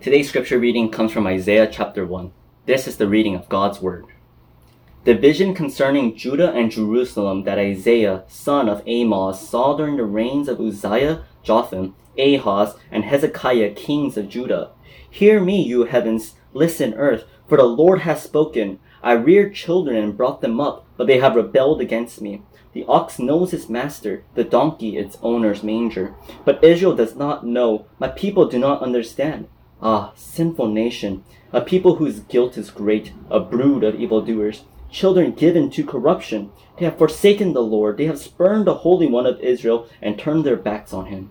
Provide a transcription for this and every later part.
Today's scripture reading comes from Isaiah chapter 1. This is the reading of God's Word. The vision concerning Judah and Jerusalem that Isaiah, son of Amos, saw during the reigns of Uzziah, Jotham, Ahaz, and Hezekiah, kings of Judah. Hear me, you heavens, listen, earth, for the Lord has spoken. I reared children and brought them up, but they have rebelled against me. The ox knows its master, the donkey its owner's manger. But Israel does not know, my people do not understand. Ah, sinful nation, a people whose guilt is great, a brood of evildoers, children given to corruption. They have forsaken the Lord, they have spurned the Holy One of Israel, and turned their backs on him.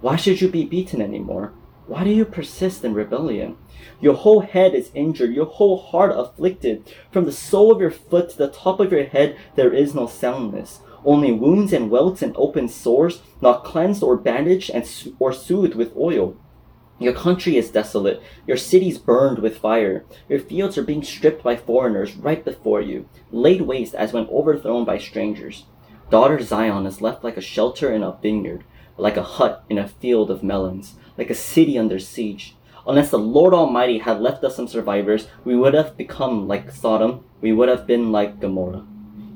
Why should you be beaten any more? Why do you persist in rebellion? Your whole head is injured, your whole heart afflicted. From the sole of your foot to the top of your head, there is no soundness. Only wounds and welts and open sores, not cleansed or bandaged and or soothed with oil. Your country is desolate, your cities burned with fire, your fields are being stripped by foreigners right before you, laid waste as when overthrown by strangers. Daughter Zion is left like a shelter in a vineyard, like a hut in a field of melons, like a city under siege. Unless the Lord Almighty had left us some survivors, we would have become like Sodom, we would have been like Gomorrah.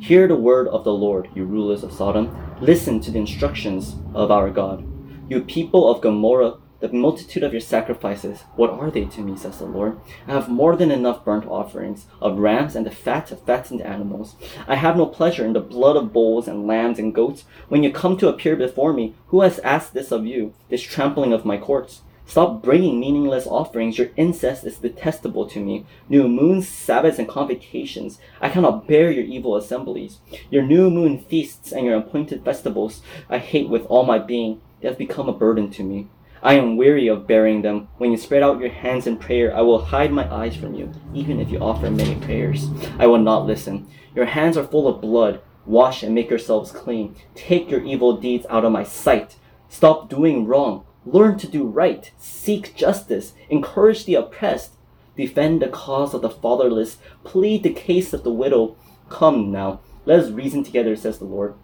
Hear the word of the Lord, you rulers of Sodom. Listen to the instructions of our God. You people of Gomorrah, the multitude of your sacrifices, what are they to me, says the Lord? I have more than enough burnt offerings of rams and the fat of fattened animals. I have no pleasure in the blood of bulls and lambs and goats. When you come to appear before me, who has asked this of you, this trampling of my courts? Stop bringing meaningless offerings. Your incest is detestable to me. New moons, Sabbaths, and convocations. I cannot bear your evil assemblies. Your new moon feasts and your appointed festivals I hate with all my being. They have become a burden to me. I am weary of bearing them. When you spread out your hands in prayer, I will hide my eyes from you. Even if you offer many prayers, I will not listen. Your hands are full of blood. Wash and make yourselves clean. Take your evil deeds out of my sight. Stop doing wrong. Learn to do right. Seek justice. Encourage the oppressed. Defend the cause of the fatherless. Plead the case of the widow. Come now, let us reason together, says the Lord.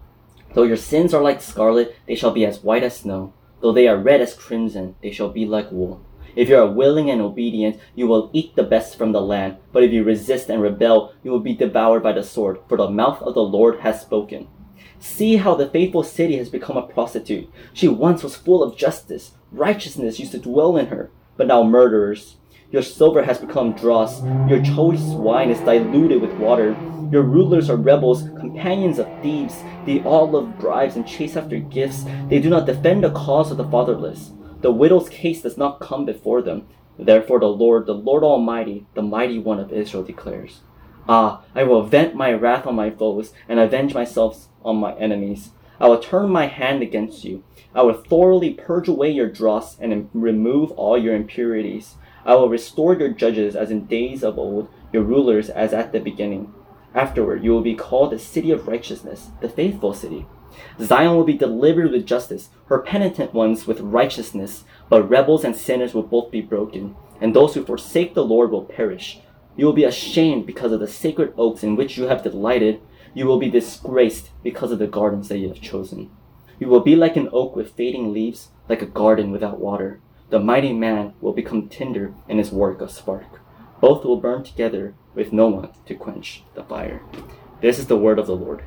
Though your sins are like scarlet, they shall be as white as snow. Though they are red as crimson, they shall be like wool. If you are willing and obedient, you will eat the best from the land. But if you resist and rebel, you will be devoured by the sword, for the mouth of the Lord has spoken. See how the faithful city has become a prostitute. She once was full of justice. Righteousness used to dwell in her, but now murderers. Your silver has become dross. Your choice wine is diluted with water. Your rulers are rebels, companions of thieves. They all love bribes and chase after gifts. They do not defend the cause of the fatherless. The widow's case does not come before them. Therefore, the Lord, the Lord Almighty, the mighty one of Israel declares, Ah, I will vent my wrath on my foes and avenge myself on my enemies. I will turn my hand against you. I will thoroughly purge away your dross and remove all your impurities. I will restore your judges as in days of old, your rulers as at the beginning. Afterward, you will be called the city of righteousness, the faithful city. Zion will be delivered with justice, her penitent ones with righteousness, but rebels and sinners will both be broken, and those who forsake the Lord will perish. You will be ashamed because of the sacred oaks in which you have delighted. You will be disgraced because of the gardens that you have chosen. You will be like an oak with fading leaves, like a garden without water. The mighty man will become tinder and his work a spark. Both will burn together with no one to quench the fire. This is the word of the Lord.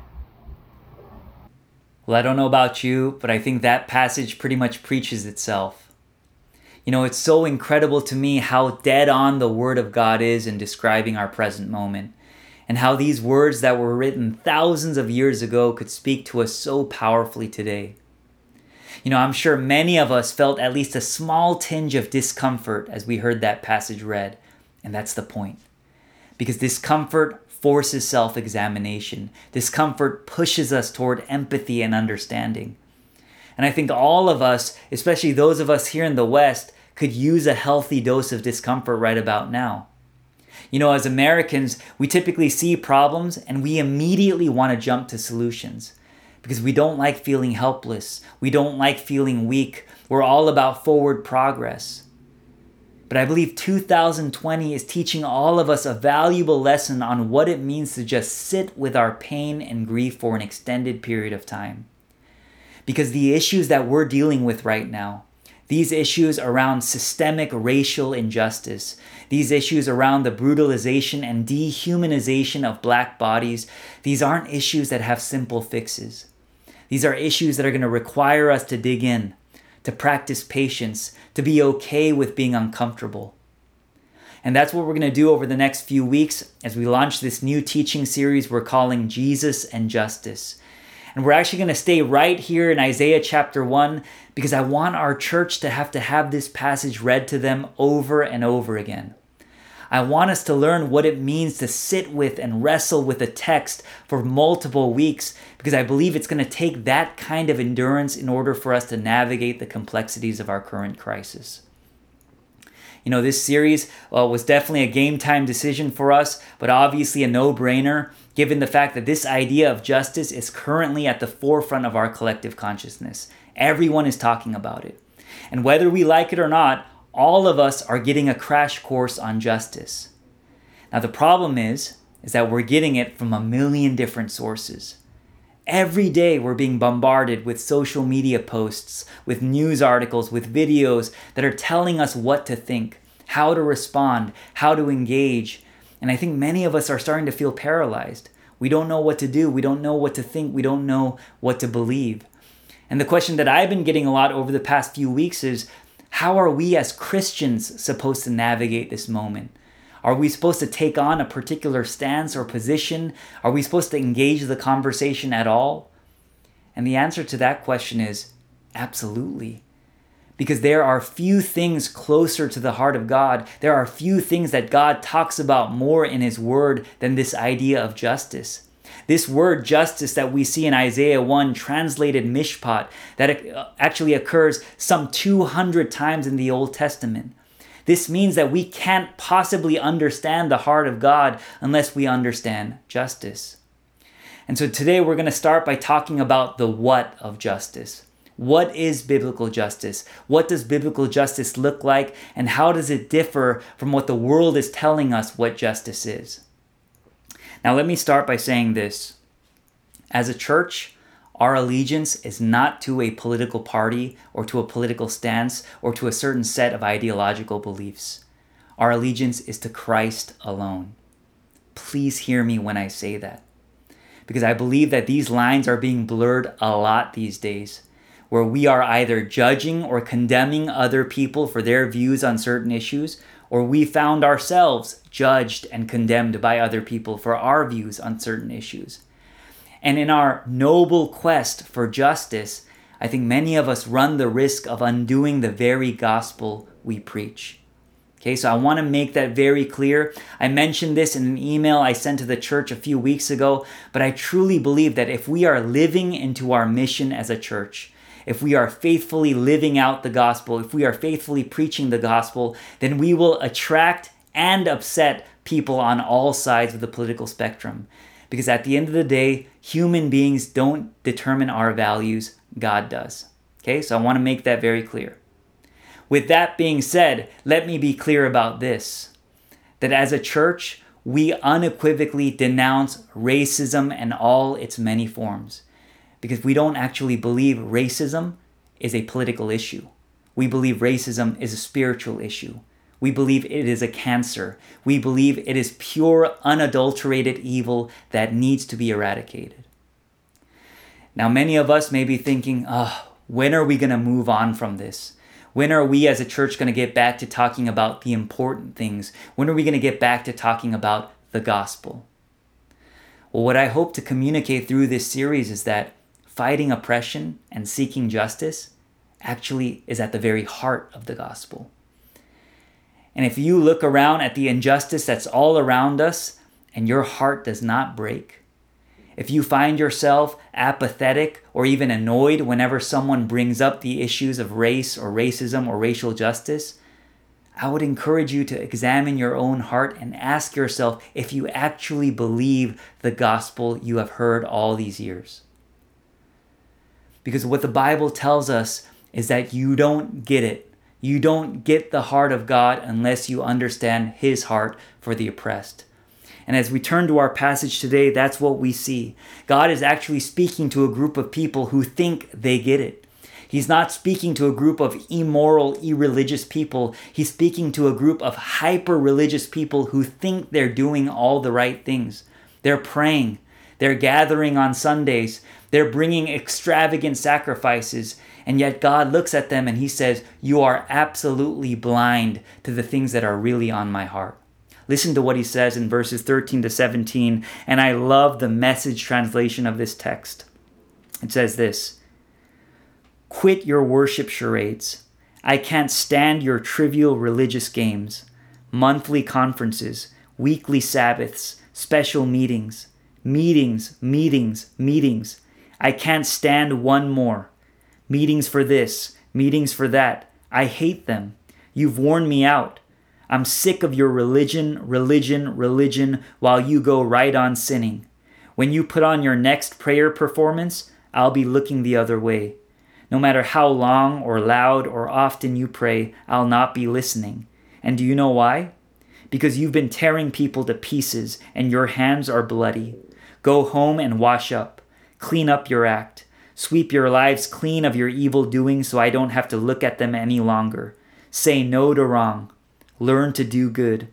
Well, I don't know about you, but I think that passage pretty much preaches itself. You know, it's so incredible to me how dead on the Word of God is in describing our present moment, and how these words that were written thousands of years ago could speak to us so powerfully today. You know, I'm sure many of us felt at least a small tinge of discomfort as we heard that passage read, and that's the point because discomfort forces self examination. Discomfort pushes us toward empathy and understanding. And I think all of us, especially those of us here in the West, could use a healthy dose of discomfort right about now. You know, as Americans, we typically see problems and we immediately want to jump to solutions because we don't like feeling helpless. We don't like feeling weak. We're all about forward progress. But I believe 2020 is teaching all of us a valuable lesson on what it means to just sit with our pain and grief for an extended period of time. Because the issues that we're dealing with right now, These issues around systemic racial injustice, these issues around the brutalization and dehumanization of black bodies, these aren't issues that have simple fixes. These are issues that are going to require us to dig in, to practice patience, to be okay with being uncomfortable. And that's what we're going to do over the next few weeks as we launch this new teaching series we're calling Jesus and Justice. And we're actually going to stay right here in Isaiah chapter 1 because I want our church to have to have this passage read to them over and over again. I want us to learn what it means to sit with and wrestle with a text for multiple weeks because I believe it's going to take that kind of endurance in order for us to navigate the complexities of our current crisis. You know, this series well, was definitely a game time decision for us, but obviously a no brainer given the fact that this idea of justice is currently at the forefront of our collective consciousness. Everyone is talking about it. And whether we like it or not, all of us are getting a crash course on justice. Now the problem is is that we're getting it from a million different sources. Every day we're being bombarded with social media posts, with news articles, with videos that are telling us what to think, how to respond, how to engage, and I think many of us are starting to feel paralyzed. We don't know what to do. We don't know what to think. We don't know what to believe. And the question that I've been getting a lot over the past few weeks is how are we as Christians supposed to navigate this moment? Are we supposed to take on a particular stance or position? Are we supposed to engage the conversation at all? And the answer to that question is absolutely because there are few things closer to the heart of God. There are few things that God talks about more in His Word than this idea of justice. This word justice that we see in Isaiah 1, translated mishpat, that uh, actually occurs some 200 times in the Old Testament. This means that we can't possibly understand the heart of God unless we understand justice. And so today we're going to start by talking about the what of justice. What is biblical justice? What does biblical justice look like? And how does it differ from what the world is telling us what justice is? Now, let me start by saying this. As a church, our allegiance is not to a political party or to a political stance or to a certain set of ideological beliefs. Our allegiance is to Christ alone. Please hear me when I say that. Because I believe that these lines are being blurred a lot these days where we are either judging or condemning other people for their views on certain issues, or we found ourselves judged and condemned by other people for our views on certain issues. And in our noble quest for justice, I think many of us run the risk of undoing the very gospel we preach. Okay, so I want to make that very clear. I mentioned this in an email I sent to the church a few weeks ago, but I truly believe that if we are living into our mission as a church, if we are faithfully living out the gospel, if we are faithfully preaching the gospel, then we will attract and upset people on all sides of the political spectrum. Because at the end of the day, human beings don't determine our values, God does. Okay, so I want to make that very clear. With that being said, let me be clear about this that as a church, we unequivocally denounce racism and all its many forms because we don't actually believe racism is a political issue. We believe racism is a spiritual issue. We believe it is a cancer. We believe it is pure, unadulterated evil that needs to be eradicated. Now, many of us may be thinking, oh, when are we going to move on from this? When are we as a church going to get back to talking about the important things? When are we going to get back to talking about the gospel? Well, what I hope to communicate through this series is that fighting oppression and seeking justice actually is at the very heart of the gospel. And if you look around at the injustice that's all around us and your heart does not break, if you find yourself apathetic or even annoyed whenever someone brings up the issues of race or racism or racial justice, I would encourage you to examine your own heart and ask yourself if you actually believe the gospel you have heard all these years. Because what the Bible tells us is that you don't get it. You don't get the heart of God unless you understand His heart for the oppressed. And as we turn to our passage today, that's what we see. God is actually speaking to a group of people who think they get it. He's not speaking to a group of immoral, irreligious people. He's speaking to a group of hyper religious people who think they're doing all the right things. They're praying, they're gathering on Sundays, they're bringing extravagant sacrifices, and yet God looks at them and He says, You are absolutely blind to the things that are really on my heart. Listen to what He says in verses 13 to 17, and I love the message translation of this text. It says this. Quit your worship charades. I can't stand your trivial religious games, monthly conferences, weekly Sabbaths, special meetings, meetings, meetings, meetings. I can't stand one more. Meetings for this, meetings for that. I hate them. You've worn me out. I'm sick of your religion, religion, religion while you go right on sinning. When you put on your next prayer performance, I'll be looking the other way. No matter how long or loud or often you pray, I'll not be listening. And do you know why? Because you've been tearing people to pieces and your hands are bloody. Go home and wash up. Clean up your act. Sweep your lives clean of your evil doing so I don't have to look at them any longer. Say no to wrong. Learn to do good.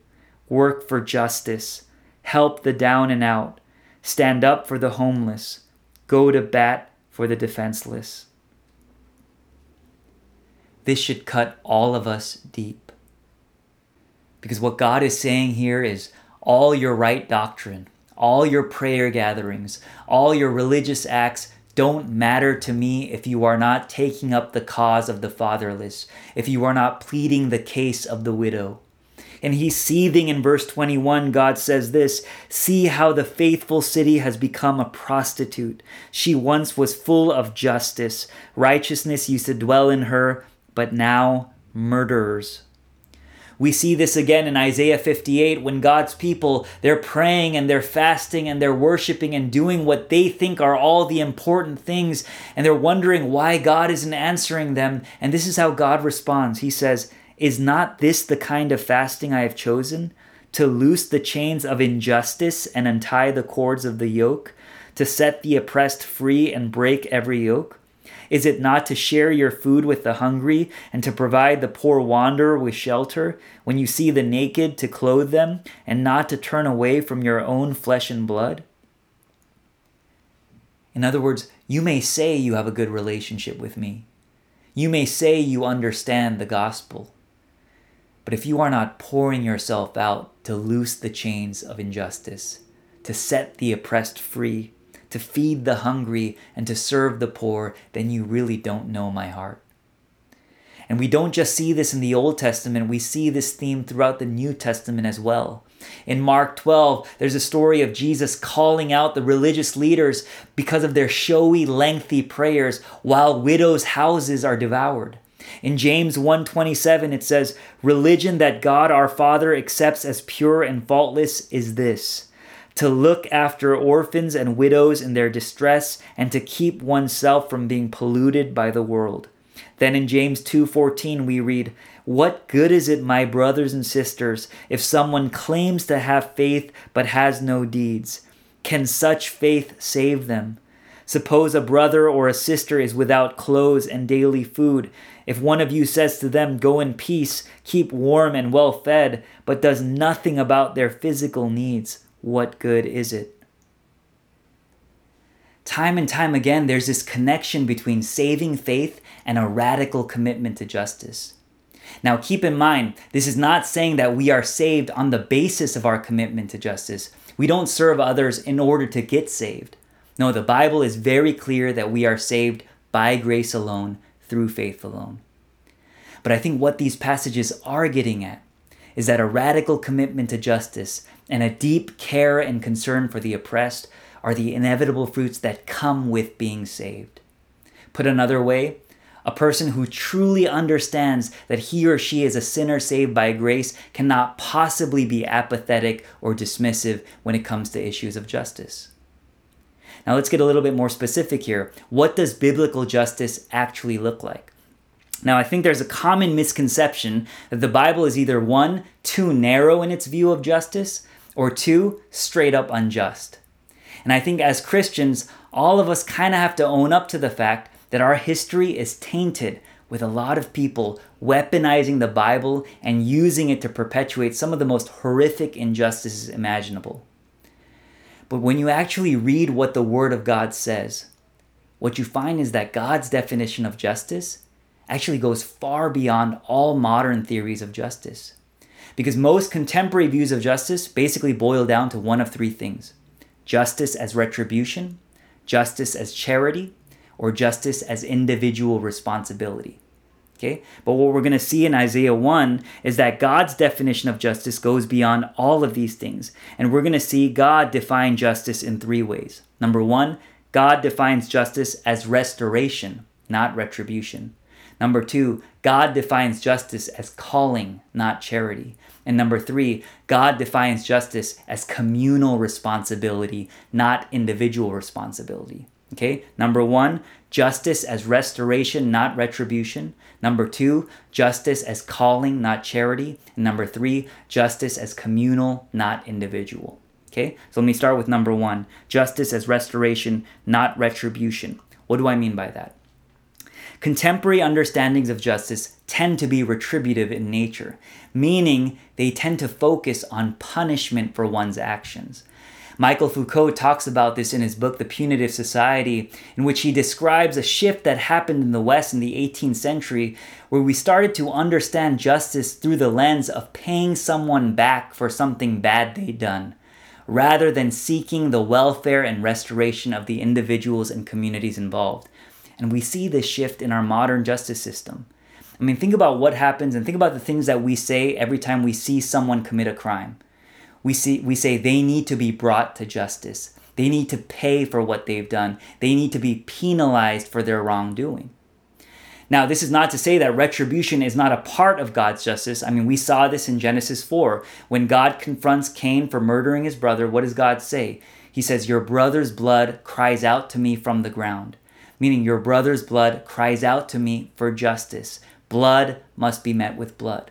Work for justice. Help the down and out. Stand up for the homeless. Go to bat for the defenseless. This should cut all of us deep. Because what God is saying here is all your right doctrine, all your prayer gatherings, all your religious acts don't matter to me if you are not taking up the cause of the fatherless, if you are not pleading the case of the widow. And he's seething in verse 21. God says this See how the faithful city has become a prostitute. She once was full of justice, righteousness used to dwell in her but now murderers. We see this again in Isaiah 58 when God's people, they're praying and they're fasting and they're worshiping and doing what they think are all the important things and they're wondering why God isn't answering them. And this is how God responds. He says, Is not this the kind of fasting I have chosen? To loose the chains of injustice and untie the cords of the yoke, to set the oppressed free and break every yoke? Is it not to share your food with the hungry and to provide the poor wanderer with shelter? When you see the naked, to clothe them and not to turn away from your own flesh and blood? In other words, you may say you have a good relationship with me. You may say you understand the gospel. But if you are not pouring yourself out to loose the chains of injustice, to set the oppressed free, to feed the hungry, and to serve the poor, then you really don't know my heart. And we don't just see this in the Old Testament, we see this theme throughout the New Testament as well. In Mark 12, there's a story of Jesus calling out the religious leaders because of their showy, lengthy prayers while widows' houses are devoured. In James 1:27 it says, "Religion that God our Father accepts as pure and faultless is this: to look after orphans and widows in their distress, and to keep oneself from being polluted by the world. Then in James 2:14 we read, "What good is it, my brothers and sisters, if someone claims to have faith but has no deeds? Can such faith save them?" Suppose a brother or a sister is without clothes and daily food. If one of you says to them, Go in peace, keep warm and well fed, but does nothing about their physical needs, what good is it? Time and time again, there's this connection between saving faith and a radical commitment to justice. Now, keep in mind, this is not saying that we are saved on the basis of our commitment to justice. We don't serve others in order to get saved. No, the Bible is very clear that we are saved by grace alone, through faith alone. But I think what these passages are getting at is that a radical commitment to justice and a deep care and concern for the oppressed are the inevitable fruits that come with being saved. Put another way, a person who truly understands that he or she is a sinner saved by grace cannot possibly be apathetic or dismissive when it comes to issues of justice. Now let's get a little bit more specific here. What does biblical justice actually look like? Now, I think there's a common misconception that the Bible is either one, too narrow in its view of justice, or two, straight up unjust. And I think as Christians, all of us kind of have to own up to the fact that our history is tainted with a lot of people weaponizing the Bible and using it to perpetuate some of the most horrific injustices imaginable. But when you actually read what the Word of God says, what you find is that God's definition of justice actually goes far beyond all modern theories of justice. Because most contemporary views of justice basically boil down to one of three things justice as retribution, justice as charity, or justice as individual responsibility. Okay? But what we're going to see in Isaiah 1 is that God's definition of justice goes beyond all of these things. And we're going to see God define justice in three ways. Number one, God defines justice as restoration, not retribution. Number two, God defines justice as calling, not charity. And number three, God defines justice as communal responsibility, not individual responsibility. Okay, number one, justice as restoration, not retribution. Number two, justice as calling, not charity. And number three, justice as communal, not individual. Okay, so let me start with number one justice as restoration, not retribution. What do I mean by that? Contemporary understandings of justice tend to be retributive in nature, meaning they tend to focus on punishment for one's actions. Michael Foucault talks about this in his book, The Punitive Society, in which he describes a shift that happened in the West in the 18th century, where we started to understand justice through the lens of paying someone back for something bad they'd done, rather than seeking the welfare and restoration of the individuals and communities involved. And we see this shift in our modern justice system. I mean, think about what happens and think about the things that we say every time we see someone commit a crime we see we say they need to be brought to justice. They need to pay for what they've done. They need to be penalized for their wrongdoing. Now, this is not to say that retribution is not a part of God's justice. I mean, we saw this in Genesis 4. When God confronts Cain for murdering his brother, what does God say? He says, Your brother's blood cries out to me from the ground. Meaning, your brother's blood cries out to me for justice. Blood must be met with blood.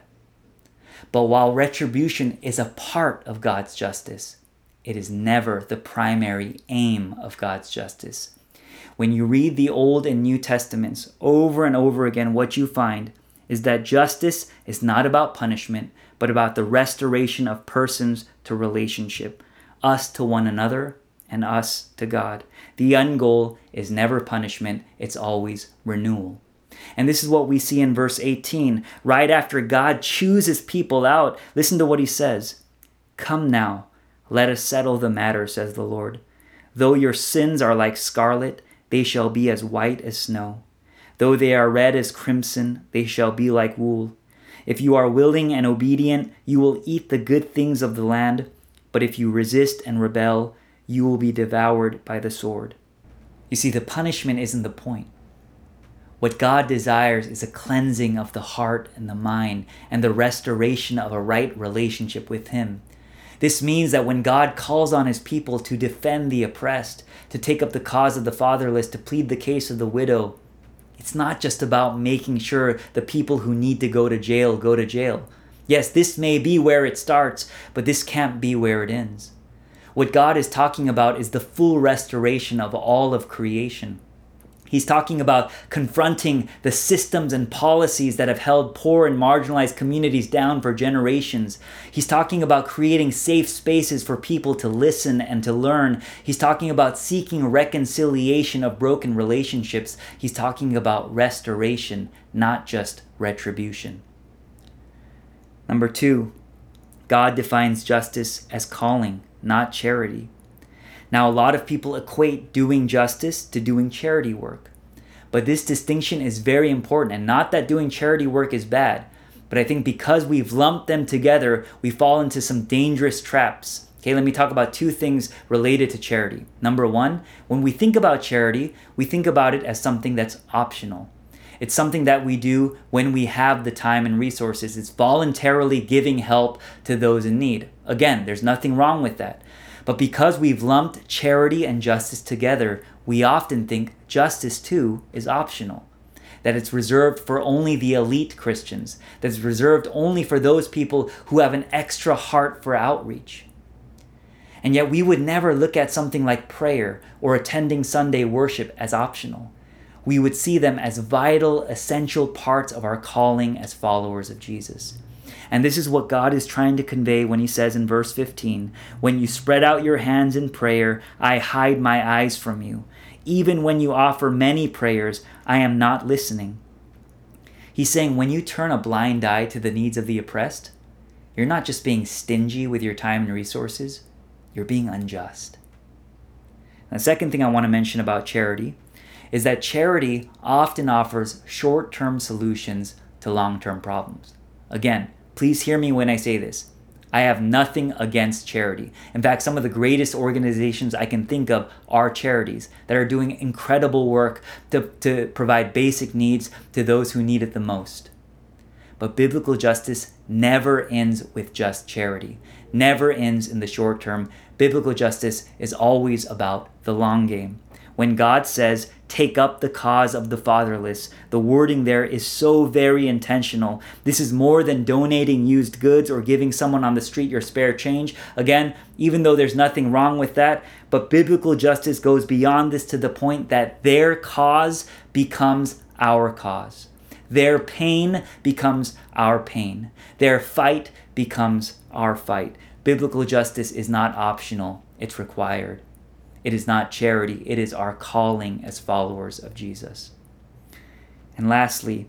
But while retribution is a part of God's justice, it is never the primary aim of God's justice. When you read the Old and New Testaments over and over again, what you find is that justice is not about punishment, but about the restoration of persons to relationship, us to one another, and us to God. The end goal is never punishment, it's always renewal. And this is what we see in verse 18. Right after God chooses people out, listen to what he says Come now, let us settle the matter, says the Lord. Though your sins are like scarlet, they shall be as white as snow. Though they are red as crimson, they shall be like wool. If you are willing and obedient, you will eat the good things of the land. But if you resist and rebel, you will be devoured by the sword. You see, the punishment isn't the point. What God desires is a cleansing of the heart and the mind and the restoration of a right relationship with Him. This means that when God calls on His people to defend the oppressed, to take up the cause of the fatherless, to plead the case of the widow, it's not just about making sure the people who need to go to jail go to jail. Yes, this may be where it starts, but this can't be where it ends. What God is talking about is the full restoration of all of creation. He's talking about confronting the systems and policies that have held poor and marginalized communities down for generations. He's talking about creating safe spaces for people to listen and to learn. He's talking about seeking reconciliation of broken relationships. He's talking about restoration, not just retribution. Number two, God defines justice as calling, not charity. Now, a lot of people equate doing justice to doing charity work. But this distinction is very important, and not that doing charity work is bad, but I think because we've lumped them together, we fall into some dangerous traps. Okay, let me talk about two things related to charity. Number one, when we think about charity, we think about it as something that's optional. It's something that we do when we have the time and resources. It's voluntarily giving help to those in need. Again, there's nothing wrong with that. But because we've lumped charity and justice together, we often think justice too is optional. That it's reserved for only the elite Christians, that it's reserved only for those people who have an extra heart for outreach. And yet, we would never look at something like prayer or attending Sunday worship as optional. We would see them as vital, essential parts of our calling as followers of Jesus. And this is what God is trying to convey when he says in verse 15, When you spread out your hands in prayer, I hide my eyes from you. Even when you offer many prayers, I am not listening. He's saying when you turn a blind eye to the needs of the oppressed, you're not just being stingy with your time and resources, you're being unjust. the second thing I want to mention about charity is that charity often offers short term solutions to long term problems. Again, please hear me when I say this. I have nothing against charity. In fact, some of the greatest organizations I can think of are charities that are doing incredible work to, to provide basic needs to those who need it the most. But biblical justice never ends with just charity, never ends in the short term. Biblical justice is always about the long game. When God says, take up the cause of the fatherless. The wording there is so very intentional. This is more than donating used goods or giving someone on the street your spare change. Again, even though there's nothing wrong with that, but biblical justice goes beyond this to the point that their cause becomes our cause. Their pain becomes our pain. Their fight becomes our fight. Biblical justice is not optional, it's required. It is not charity, it is our calling as followers of Jesus. And lastly,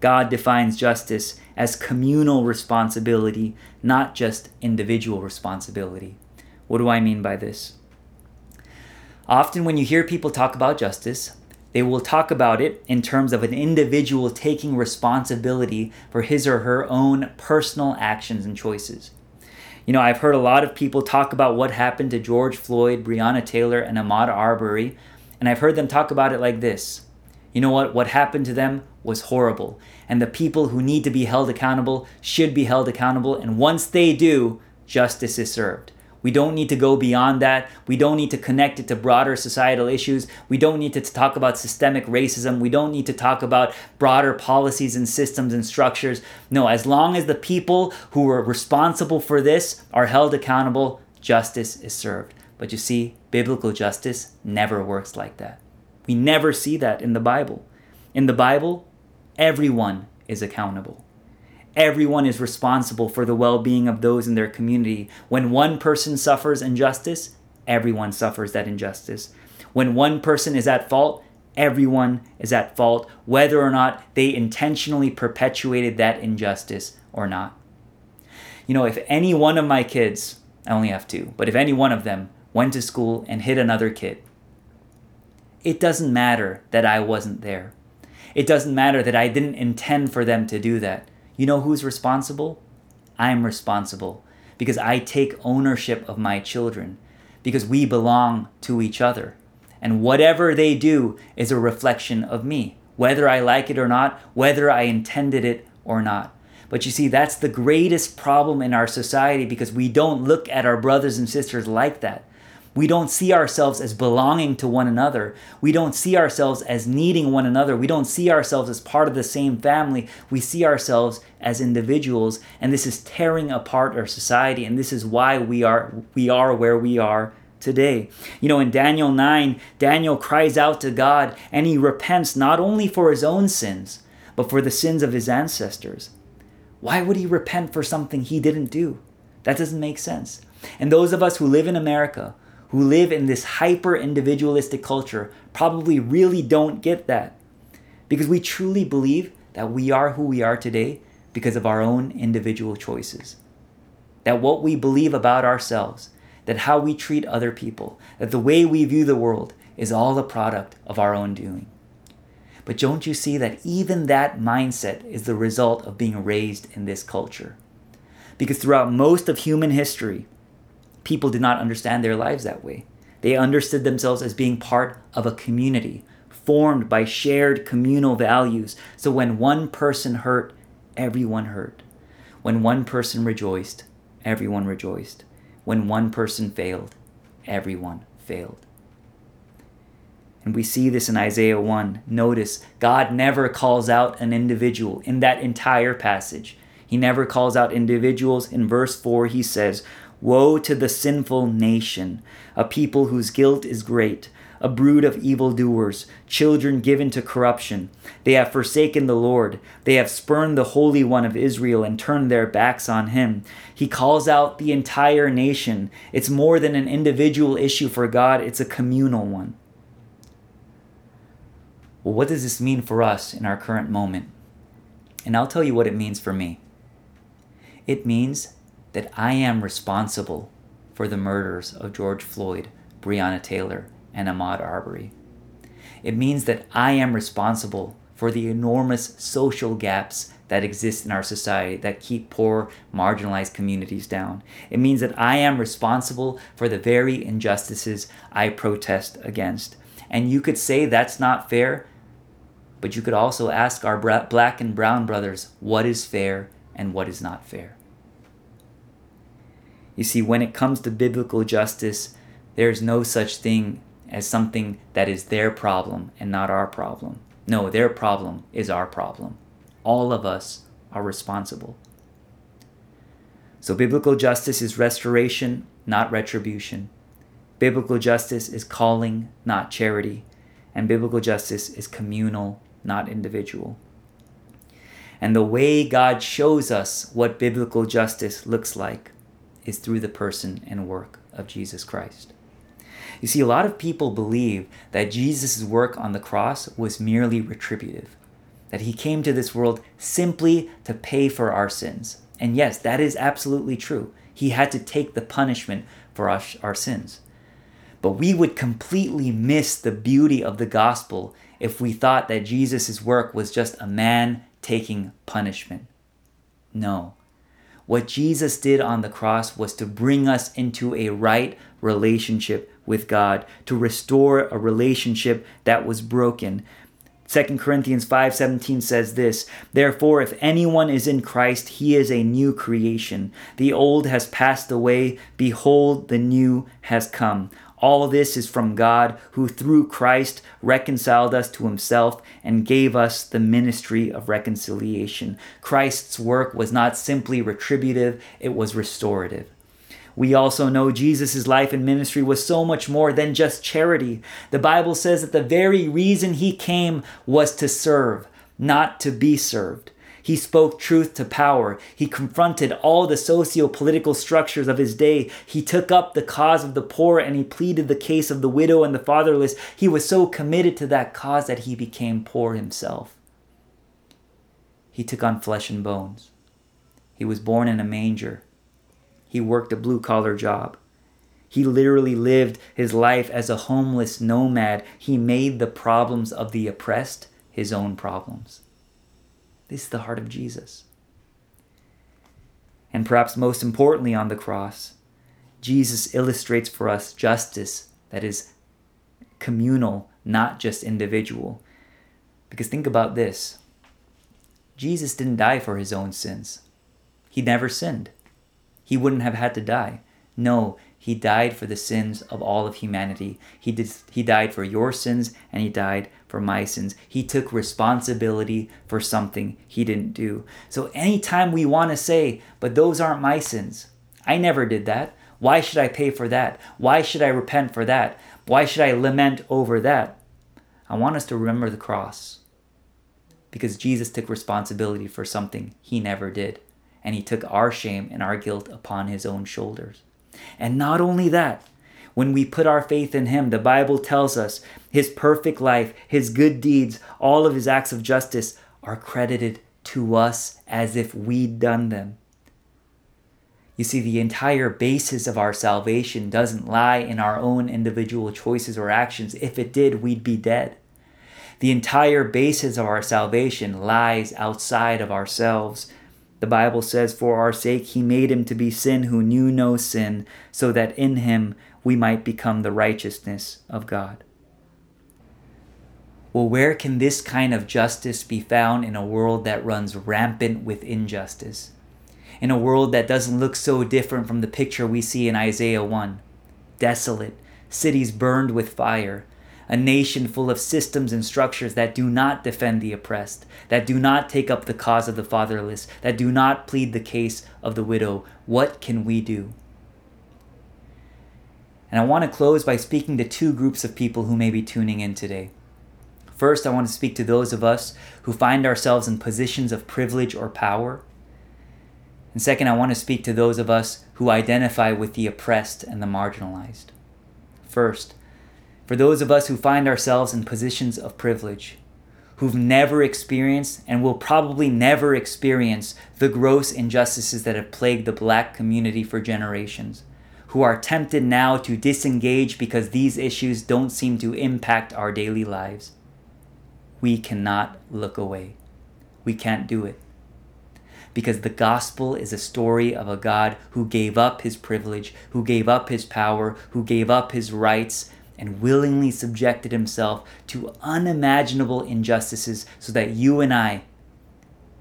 God defines justice as communal responsibility, not just individual responsibility. What do I mean by this? Often, when you hear people talk about justice, they will talk about it in terms of an individual taking responsibility for his or her own personal actions and choices. You know, I've heard a lot of people talk about what happened to George Floyd, Breonna Taylor, and Ahmaud Arbery, and I've heard them talk about it like this. You know what? What happened to them was horrible, and the people who need to be held accountable should be held accountable, and once they do, justice is served. We don't need to go beyond that. We don't need to connect it to broader societal issues. We don't need to talk about systemic racism. We don't need to talk about broader policies and systems and structures. No, as long as the people who are responsible for this are held accountable, justice is served. But you see, biblical justice never works like that. We never see that in the Bible. In the Bible, everyone is accountable. Everyone is responsible for the well being of those in their community. When one person suffers injustice, everyone suffers that injustice. When one person is at fault, everyone is at fault, whether or not they intentionally perpetuated that injustice or not. You know, if any one of my kids, I only have two, but if any one of them went to school and hit another kid, it doesn't matter that I wasn't there. It doesn't matter that I didn't intend for them to do that. You know who's responsible? I'm responsible because I take ownership of my children, because we belong to each other. And whatever they do is a reflection of me, whether I like it or not, whether I intended it or not. But you see, that's the greatest problem in our society because we don't look at our brothers and sisters like that. We don't see ourselves as belonging to one another. We don't see ourselves as needing one another. We don't see ourselves as part of the same family. We see ourselves as individuals, and this is tearing apart our society, and this is why we are we are where we are today. You know, in Daniel 9, Daniel cries out to God and he repents not only for his own sins, but for the sins of his ancestors. Why would he repent for something he didn't do? That doesn't make sense. And those of us who live in America, who live in this hyper individualistic culture probably really don't get that. Because we truly believe that we are who we are today because of our own individual choices. That what we believe about ourselves, that how we treat other people, that the way we view the world is all a product of our own doing. But don't you see that even that mindset is the result of being raised in this culture? Because throughout most of human history, people did not understand their lives that way. They understood themselves as being part of a community, formed by shared communal values. So when one person hurt, everyone hurt. When one person rejoiced, everyone rejoiced. When one person failed, everyone failed. And we see this in Isaiah 1. Notice, God never calls out an individual in that entire passage. He never calls out individuals. In verse 4, he says, Woe to the sinful nation, a people whose guilt is great, a brood of evildoers, children given to corruption. They have forsaken the Lord. They have spurned the Holy One of Israel and turned their backs on him. He calls out the entire nation. It's more than an individual issue for God, it's a communal one. Well, what does this mean for us in our current moment? And I'll tell you what it means for me. It means that I am responsible for the murders of George Floyd, Breonna Taylor, and Ahmaud Arbery. It means that I am responsible for the enormous social gaps that exist in our society that keep poor, marginalized communities down. It means that I am responsible for the very injustices I protest against. And you could say that's not fair, but you could also ask our black and brown brothers what is fair and what is not fair. You see, when it comes to biblical justice, there's no such thing as something that is their problem and not our problem. No, their problem is our problem. All of us are responsible. So, biblical justice is restoration, not retribution. Biblical justice is calling, not charity. And biblical justice is communal, not individual. And the way God shows us what biblical justice looks like is through the person and work of Jesus Christ. You see, a lot of people believe that Jesus' work on the cross was merely retributive, that he came to this world simply to pay for our sins. And yes, that is absolutely true. He had to take the punishment for our, our sins. But we would completely miss the beauty of the gospel if we thought that Jesus' work was just a man taking punishment. No. What Jesus did on the cross was to bring us into a right relationship with God, to restore a relationship that was broken. 2 Corinthians 5:17 says this, "Therefore if anyone is in Christ, he is a new creation. The old has passed away; behold, the new has come." All this is from God, who through Christ reconciled us to himself and gave us the ministry of reconciliation. Christ's work was not simply retributive, it was restorative. We also know Jesus' life and ministry was so much more than just charity. The Bible says that the very reason he came was to serve, not to be served. He spoke truth to power. He confronted all the socio political structures of his day. He took up the cause of the poor and he pleaded the case of the widow and the fatherless. He was so committed to that cause that he became poor himself. He took on flesh and bones. He was born in a manger. He worked a blue collar job. He literally lived his life as a homeless nomad. He made the problems of the oppressed his own problems. This is the heart of Jesus. And perhaps most importantly on the cross, Jesus illustrates for us justice that is communal, not just individual. Because think about this Jesus didn't die for his own sins, he never sinned he wouldn't have had to die. No, he died for the sins of all of humanity. He did, he died for your sins and he died for my sins. He took responsibility for something he didn't do. So anytime we want to say, but those aren't my sins. I never did that. Why should I pay for that? Why should I repent for that? Why should I lament over that? I want us to remember the cross because Jesus took responsibility for something he never did and he took our shame and our guilt upon his own shoulders. And not only that, when we put our faith in him, the Bible tells us his perfect life, his good deeds, all of his acts of justice are credited to us as if we'd done them. You see, the entire basis of our salvation doesn't lie in our own individual choices or actions. If it did, we'd be dead. The entire basis of our salvation lies outside of ourselves the Bible says, For our sake he made him to be sin who knew no sin, so that in him we might become the righteousness of God. Well, where can this kind of justice be found in a world that runs rampant with injustice? In a world that doesn't look so different from the picture we see in Isaiah 1 desolate, cities burned with fire, a nation full of systems and structures that do not defend the oppressed, that do not take up the cause of the fatherless, that do not plead the case of the widow. What can we do? And I want to close by speaking to two groups of people who may be tuning in today. First, I want to speak to those of us who find ourselves in positions of privilege or power. And second, I want to speak to those of us who identify with the oppressed and the marginalized. First, for those of us who find ourselves in positions of privilege, who've never experienced and will probably never experience the gross injustices that have plagued the black community for generations, who are tempted now to disengage because these issues don't seem to impact our daily lives. We cannot look away. We can't do it. Because the gospel is a story of a God who gave up his privilege, who gave up his power, who gave up his rights, and willingly subjected himself to unimaginable injustices so that you and I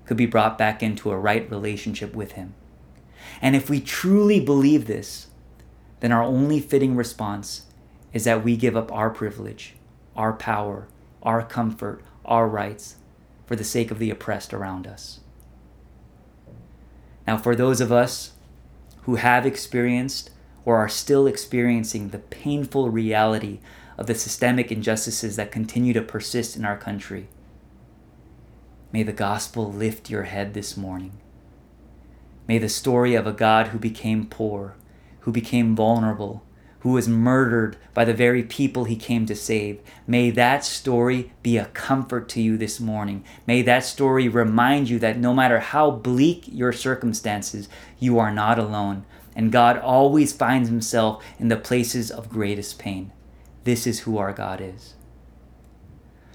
could be brought back into a right relationship with him. And if we truly believe this, then our only fitting response is that we give up our privilege, our power, our comfort, our rights for the sake of the oppressed around us. Now, for those of us who have experienced or are still experiencing the painful reality of the systemic injustices that continue to persist in our country, may the gospel lift your head this morning. May the story of a God who became poor, who became vulnerable, who was murdered by the very people he came to save. May that story be a comfort to you this morning. May that story remind you that no matter how bleak your circumstances, you are not alone. And God always finds himself in the places of greatest pain. This is who our God is.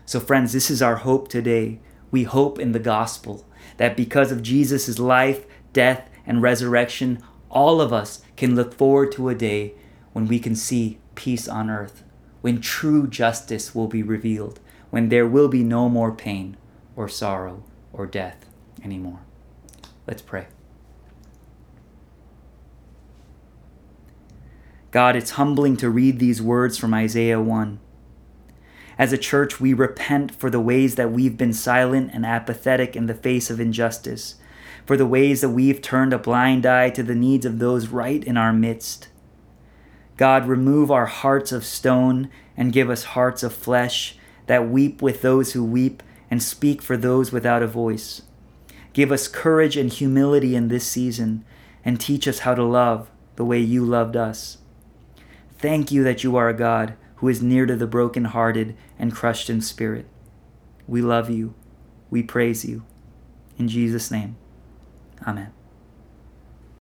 So, friends, this is our hope today. We hope in the gospel that because of Jesus' life, death, and resurrection, all of us can look forward to a day when we can see peace on earth, when true justice will be revealed, when there will be no more pain or sorrow or death anymore. Let's pray. God, it's humbling to read these words from Isaiah 1. As a church, we repent for the ways that we've been silent and apathetic in the face of injustice, for the ways that we've turned a blind eye to the needs of those right in our midst. God, remove our hearts of stone and give us hearts of flesh that weep with those who weep and speak for those without a voice. Give us courage and humility in this season and teach us how to love the way you loved us. Thank you that you are a God who is near to the brokenhearted and crushed in spirit. We love you. We praise you. In Jesus' name, amen.